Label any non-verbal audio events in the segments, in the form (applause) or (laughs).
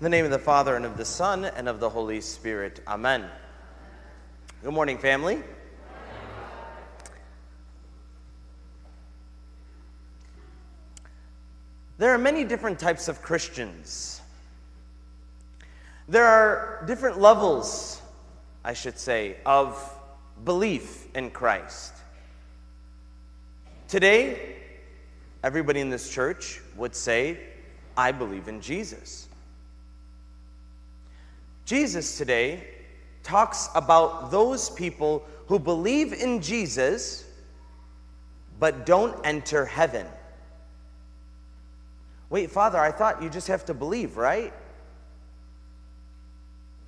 In the name of the Father, and of the Son, and of the Holy Spirit. Amen. Good morning, family. There are many different types of Christians. There are different levels, I should say, of belief in Christ. Today, everybody in this church would say, I believe in Jesus. Jesus today talks about those people who believe in Jesus but don't enter heaven. Wait, Father, I thought you just have to believe, right?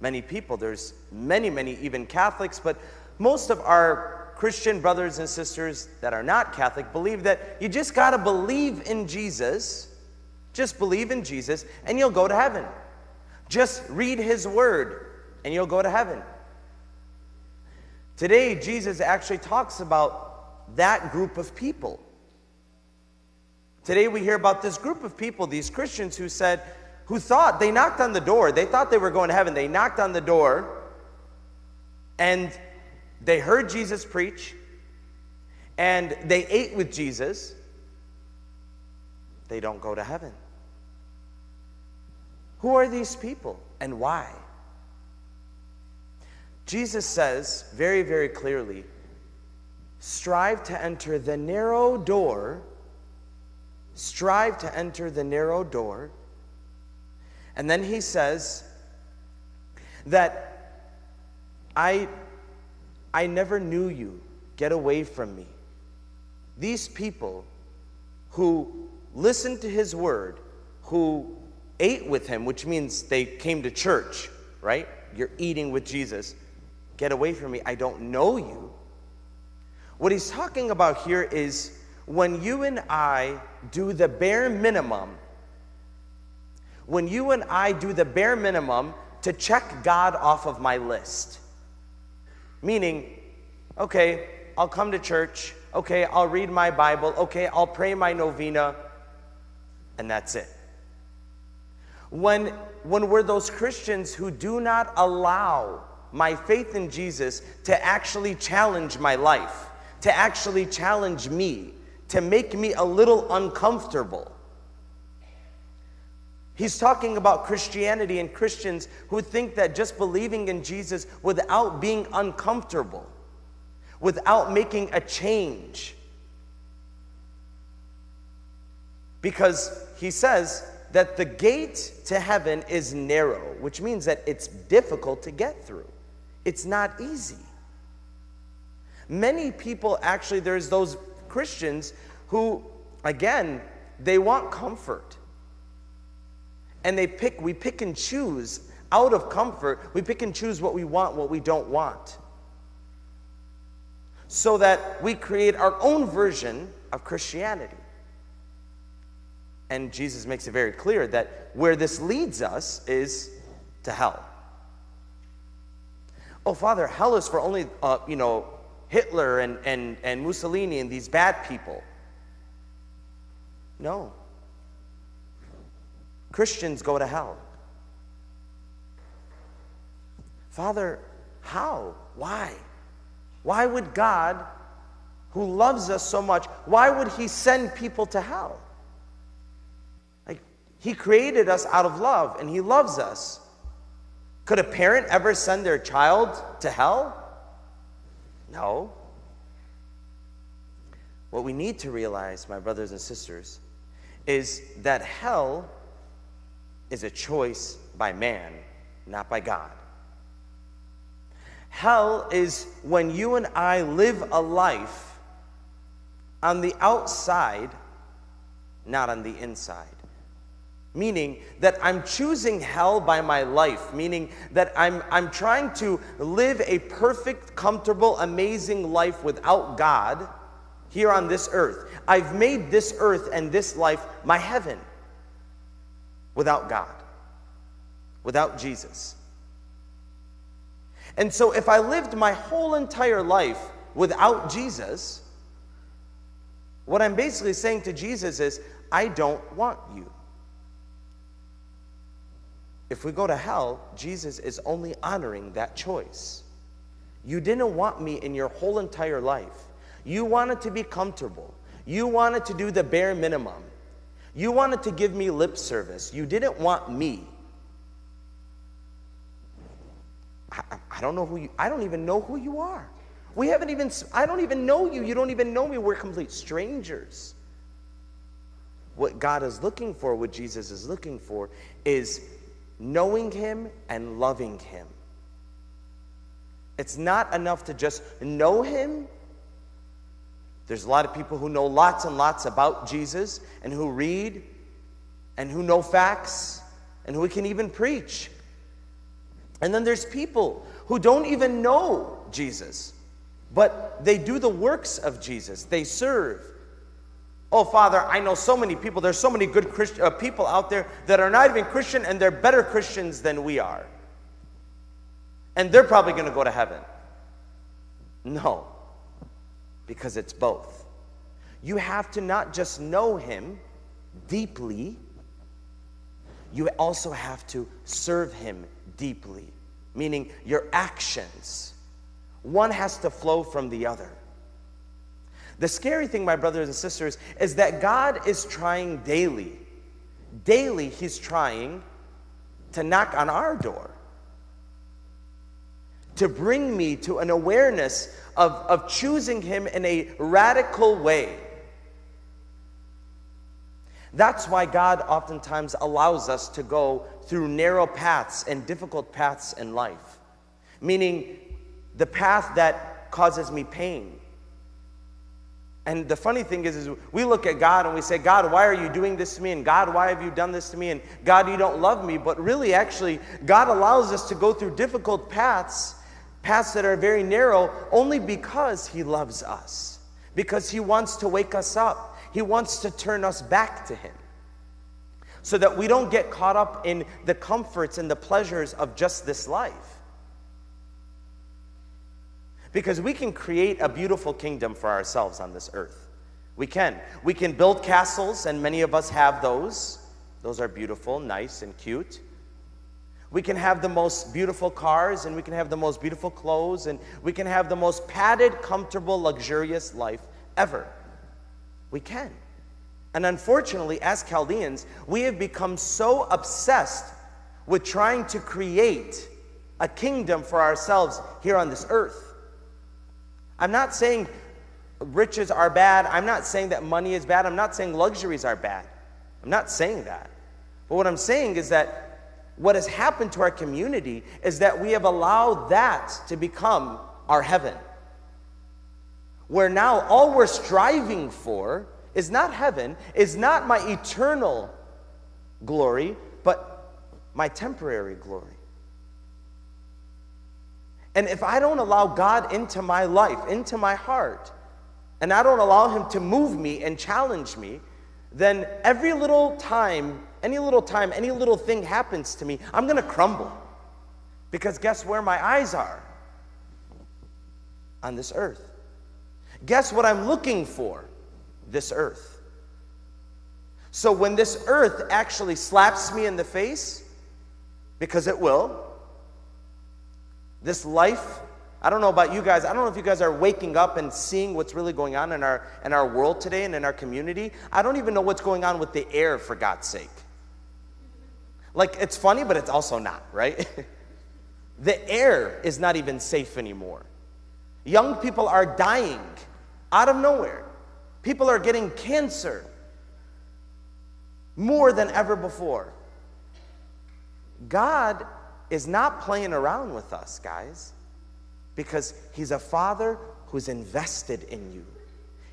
Many people, there's many, many, even Catholics, but most of our Christian brothers and sisters that are not Catholic believe that you just got to believe in Jesus, just believe in Jesus, and you'll go to heaven. Just read his word and you'll go to heaven. Today, Jesus actually talks about that group of people. Today, we hear about this group of people, these Christians who said, who thought, they knocked on the door. They thought they were going to heaven. They knocked on the door and they heard Jesus preach and they ate with Jesus. They don't go to heaven. Who are these people and why? Jesus says very, very clearly strive to enter the narrow door, strive to enter the narrow door. And then he says that I, I never knew you. Get away from me. These people who listened to his word, who ate with him, which means they came to church, right? You're eating with Jesus. Get away from me. I don't know you. What he's talking about here is when you and I do the bare minimum, when you and I do the bare minimum to check God off of my list. Meaning, okay, I'll come to church. Okay, I'll read my Bible. Okay, I'll pray my novena. And that's it when, when we're those Christians who do not allow my faith in Jesus to actually challenge my life, to actually challenge me, to make me a little uncomfortable. He's talking about Christianity and Christians who think that just believing in Jesus without being uncomfortable, without making a change. Because he says, that the gate to heaven is narrow, which means that it's difficult to get through. It's not easy. Many people actually, there's those Christians who, again, they want comfort. And they pick, we pick and choose out of comfort, we pick and choose what we want, what we don't want. So that we create our own version of Christianity. And Jesus makes it very clear that where this leads us is to hell. Oh, Father, hell is for only, uh, you know, Hitler and, and, and Mussolini and these bad people. No. Christians go to hell. Father, how? Why? Why would God, who loves us so much, why would He send people to hell? He created us out of love and He loves us. Could a parent ever send their child to hell? No. What we need to realize, my brothers and sisters, is that hell is a choice by man, not by God. Hell is when you and I live a life on the outside, not on the inside. Meaning that I'm choosing hell by my life, meaning that I'm, I'm trying to live a perfect, comfortable, amazing life without God here on this earth. I've made this earth and this life my heaven without God, without Jesus. And so if I lived my whole entire life without Jesus, what I'm basically saying to Jesus is, I don't want you. If we go to hell, Jesus is only honoring that choice. You didn't want me in your whole entire life. You wanted to be comfortable. You wanted to do the bare minimum. You wanted to give me lip service. You didn't want me. I, I, don't know who you, I don't even know who you are. We haven't even, I don't even know you. You don't even know me. We're complete strangers. What God is looking for, what Jesus is looking for, is knowing Him and loving Him. It's not enough to just know Him. There's a lot of people who know lots and lots about Jesus and who read and who know facts and who can even preach. And then there's people who don't even know Jesus, but they do the works of Jesus. They serve. Oh, Father, I know so many people. There's so many good Christ- uh, people out there that are not even Christian and they're better Christians than we are. And they're probably going to go to heaven. No, because it's both. You have to not just know Him deeply, you also have to serve Him deeply, meaning your actions. One has to flow from the other. The scary thing, my brothers and sisters, is that God is trying daily. Daily, He's trying to knock on our door, to bring me to an awareness of, of choosing Him in a radical way. That's why God oftentimes allows us to go through narrow paths and difficult paths in life. Meaning, the path that causes me pain. And the funny thing is, is we look at God and we say, God, why are you doing this to me? And God, why have you done this to me? And God, you don't love me. But really, actually, God allows us to go through difficult paths, paths that are very narrow, only because He loves us, because He wants to wake us up. He wants to turn us back to Him so that we don't get caught up in the comforts and the pleasures of just this life. Because we can create a beautiful kingdom for ourselves on this earth. We can. We can build castles, and many of us have those. Those are beautiful, nice, and cute. We can have the most beautiful cars, and we can have the most beautiful clothes, and we can have the most padded, comfortable, luxurious life ever. We can. And unfortunately, as Chaldeans, we have become so obsessed with trying to create a kingdom for ourselves here on this earth. I'm not saying riches are bad. I'm not saying that money is bad. I'm not saying luxuries are bad. I'm not saying that. But what I'm saying is that what has happened to our community is that we have allowed that to become our heaven where now all we're striving for is not heaven, is not my eternal glory, but my temporary glory. And if I don't allow God into my life, into my heart, and I don't allow Him to move me and challenge me, then every little time, any little time, any little thing happens to me, I'm gonna crumble. Because guess where my eyes are? On this earth. Guess what I'm looking for? This earth. So when this earth actually slaps me in the face, because it will, this life, I don't know about you guys, I don't know if you guys are waking up and seeing what's really going on in our, in our world today and in our community. I don't even know what's going on with the air, for God's sake. Like, it's funny, but it's also not, right? (laughs) the air is not even safe anymore. Young people are dying out of nowhere. People are getting cancer more than ever before. God is not playing around with us, guys, because He's a Father who's invested in you.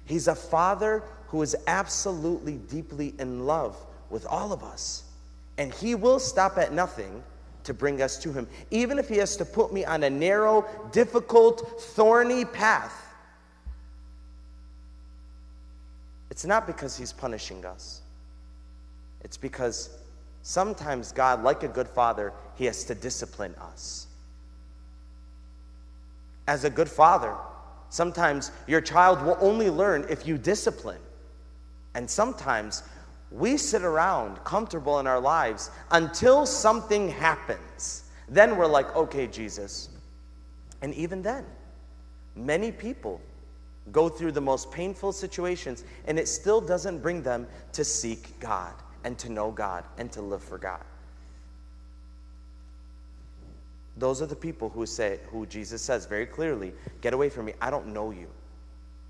He's a Father who is absolutely deeply in love with all of us. And He will stop at nothing to bring us to Him, even if He has to put me on a narrow, difficult, thorny path It's not because he's punishing us. It's because sometimes God, like a good father, he has to discipline us. As a good father, sometimes your child will only learn if you discipline. And sometimes we sit around comfortable in our lives until something happens. Then we're like, okay, Jesus. And even then, many people go through the most painful situations, and it still doesn't bring them to seek God and to know God and to live for God. Those are the people who say, who Jesus says very clearly, get away from me. I don't know you.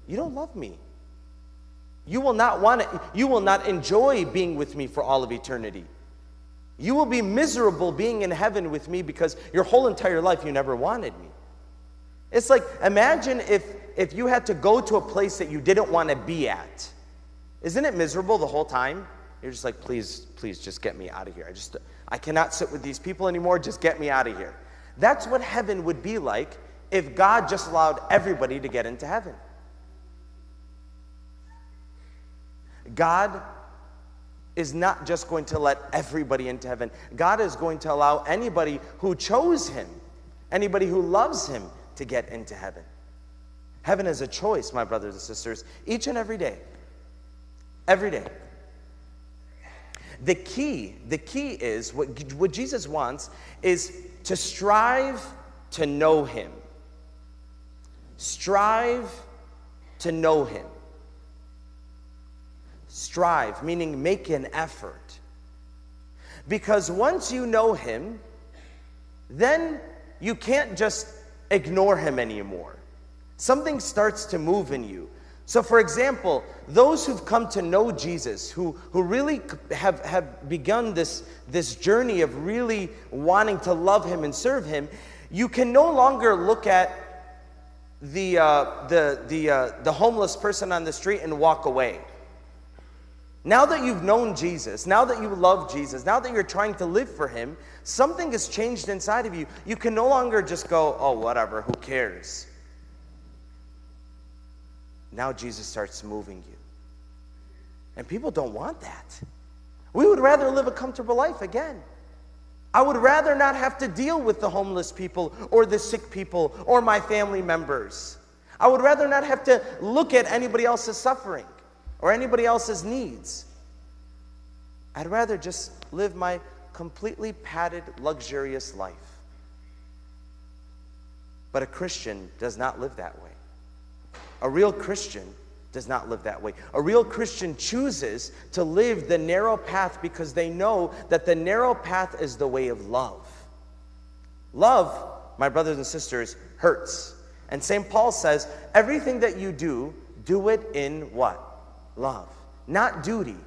You don't love me. You will not want it. You will not enjoy being with me for all of eternity. You will be miserable being in heaven with me because your whole entire life you never wanted me. It's like imagine if if you had to go to a place that you didn't want to be at. Isn't it miserable the whole time? You're just like, please, please just get me out of here. I just I cannot sit with these people anymore. Just get me out of here. That's what heaven would be like if God just allowed everybody to get into heaven. God is not just going to let everybody into heaven. God is going to allow anybody who chose Him, anybody who loves Him, to get into heaven. Heaven is a choice, my brothers and sisters, each and every day. Every day. The key, the key is what, what Jesus wants is to strive to know Him. Strive to know Him. Strive, meaning make an effort. Because once you know Him, then you can't just ignore Him anymore. Something starts to move in you. So, for example, those who've come to know Jesus, who, who really have, have begun this, this journey of really wanting to love Him and serve Him, you can no longer look at the, uh, the, the, uh, the homeless person on the street and walk away. Now that you've known Jesus, now that you love Jesus, now that you're trying to live for Him, something has changed inside of you. You can no longer just go, oh, whatever, who cares? Now Jesus starts moving you. And people don't want that. We would rather live a comfortable life again. I would rather not have to deal with the homeless people or the sick people or my family members. I would rather not have to look at anybody else's suffering or anybody else's needs. I'd rather just live my completely padded, luxurious life. But a Christian does not live that way. A real Christian does not live that way. A real Christian chooses to live the narrow path because they know that the narrow path is the way of love. Love, my brothers and sisters, hurts. And St. Paul says, everything that you do, do it in what? Love, not duty.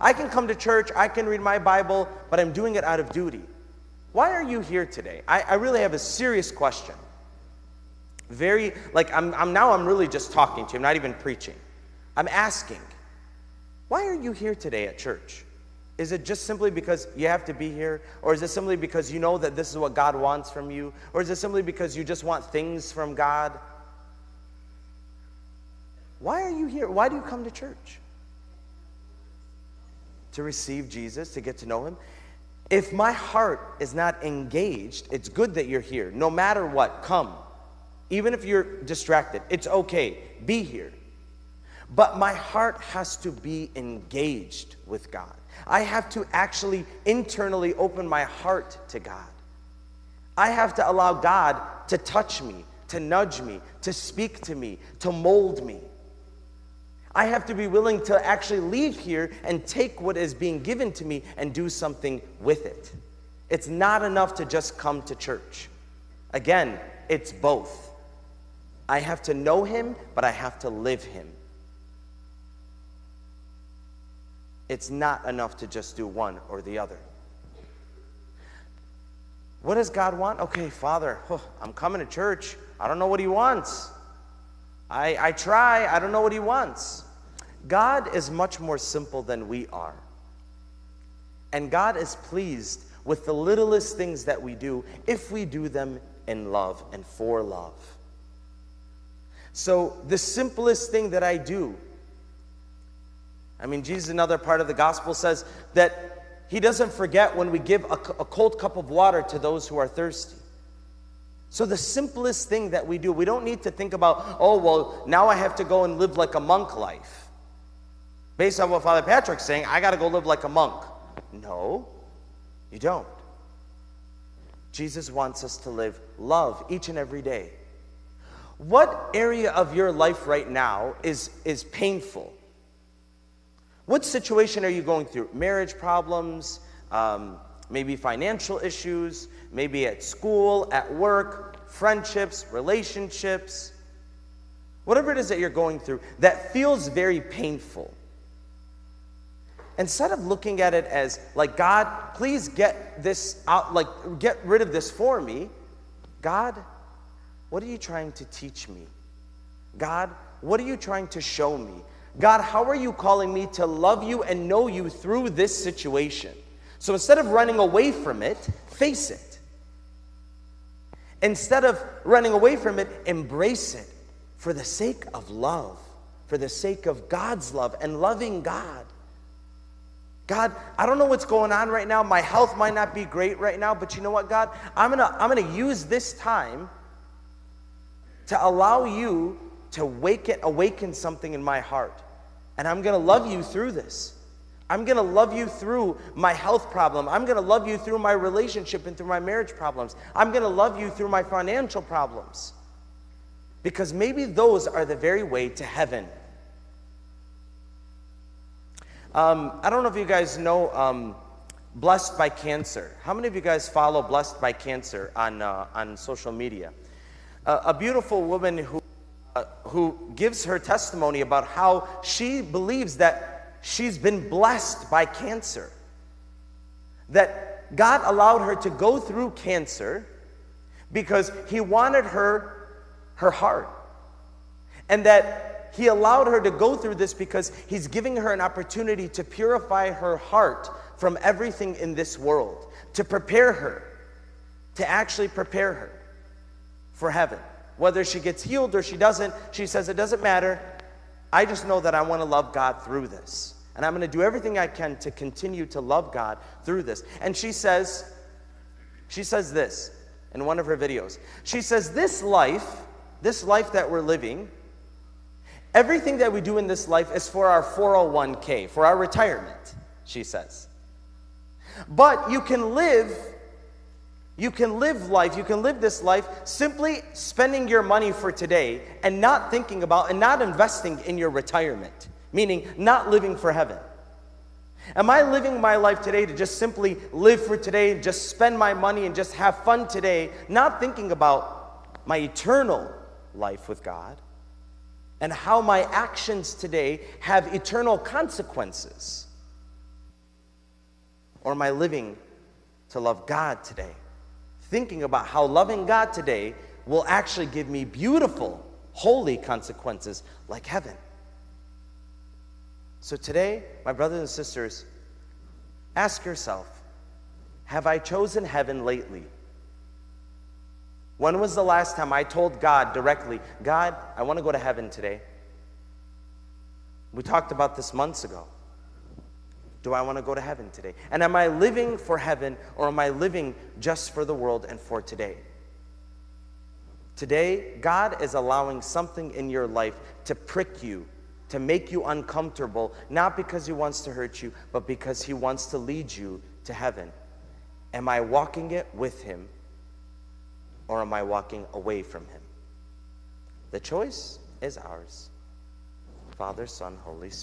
I can come to church, I can read my Bible, but I'm doing it out of duty. Why are you here today? I, I really have a serious question. Very, like, I'm, I'm now I'm really just talking to you, I'm not even preaching. I'm asking, why are you here today at church? Is it just simply because you have to be here? Or is it simply because you know that this is what God wants from you? Or is it simply because you just want things from God? Why are you here? Why do you come to church? To receive Jesus, to get to know Him? If my heart is not engaged, it's good that you're here. No matter what, come. Even if you're distracted, it's okay. Be here. But my heart has to be engaged with God. I have to actually internally open my heart to God. I have to allow God to touch me, to nudge me, to speak to me, to mold me. I have to be willing to actually leave here and take what is being given to me and do something with it. It's not enough to just come to church. Again, it's both. I have to know him, but I have to live him. It's not enough to just do one or the other. What does God want? Okay, Father, I'm coming to church. I don't know what He wants. I, I try, I don't know what He wants. God is much more simple than we are. And God is pleased with the littlest things that we do if we do them in love and for love. So, the simplest thing that I do, I mean, Jesus, another part of the gospel says that he doesn't forget when we give a, a cold cup of water to those who are thirsty. So, the simplest thing that we do, we don't need to think about, oh, well, now I have to go and live like a monk life. Based on what Father Patrick's saying, I got to go live like a monk. No, you don't. Jesus wants us to live love each and every day. What area of your life right now is, is painful? What situation are you going through? Marriage problems, um, maybe financial issues, maybe at school, at work, friendships, relationships, whatever it is that you're going through that feels very painful. Instead of looking at it as like, God, please get this out, like, get rid of this for me, God, what are you trying to teach me? God, what are you trying to show me? God, how are you calling me to love you and know you through this situation? So instead of running away from it, face it. Instead of running away from it, embrace it for the sake of love, for the sake of God's love and loving God. God, I don't know what's going on right now. My health might not be great right now, but you know what, God? I'm gonna, I'm gonna use this time to allow you to awaken, awaken something in my heart. And I'm gonna love you through this. I'm going to love you through my health problem. I'm going to love you through my relationship and through my marriage problems. I'm going to love you through my financial problems. Because maybe those are the very way to heaven. Um, I don't know if you guys know um, Blessed by Cancer. How many of you guys follow Blessed by Cancer on, uh, on social media? A beautiful woman who, uh, who gives her testimony about how she believes that she's been blessed by cancer. That God allowed her to go through cancer because He wanted her, her heart. And that He allowed her to go through this because He's giving her an opportunity to purify her heart from everything in this world, to prepare her, to actually prepare her for heaven. Whether she gets healed or she doesn't, she says it doesn't matter. I just know that I want to love God through this. And I'm going to do everything I can to continue to love God through this. And she says, she says this in one of her videos. She says, This life, this life that we're living, everything that we do in this life is for our 401k, for our retirement, she says. But you can live you can live life, you can live this life simply spending your money for today and not thinking about and not investing in your retirement, meaning not living for heaven. Am I living my life today to just simply live for today, and just spend my money and just have fun today, not thinking about my eternal life with God and how my actions today have eternal consequences? Or am I living to love God today? Thinking about how loving God today will actually give me beautiful, holy consequences like heaven. So today, my brothers and sisters, ask yourself Have I chosen heaven lately? When was the last time I told God directly, God, I want to go to heaven today? We talked about this months ago. Do I want to go to heaven today? And am I living for heaven or am I living just for the world and for today? Today, God is allowing something in your life to prick you, to make you uncomfortable, not because He wants to hurt you, but because He wants to lead you to heaven. Am I walking it with Him or am I walking away from Him? The choice is ours. Father, Son, Holy Spirit.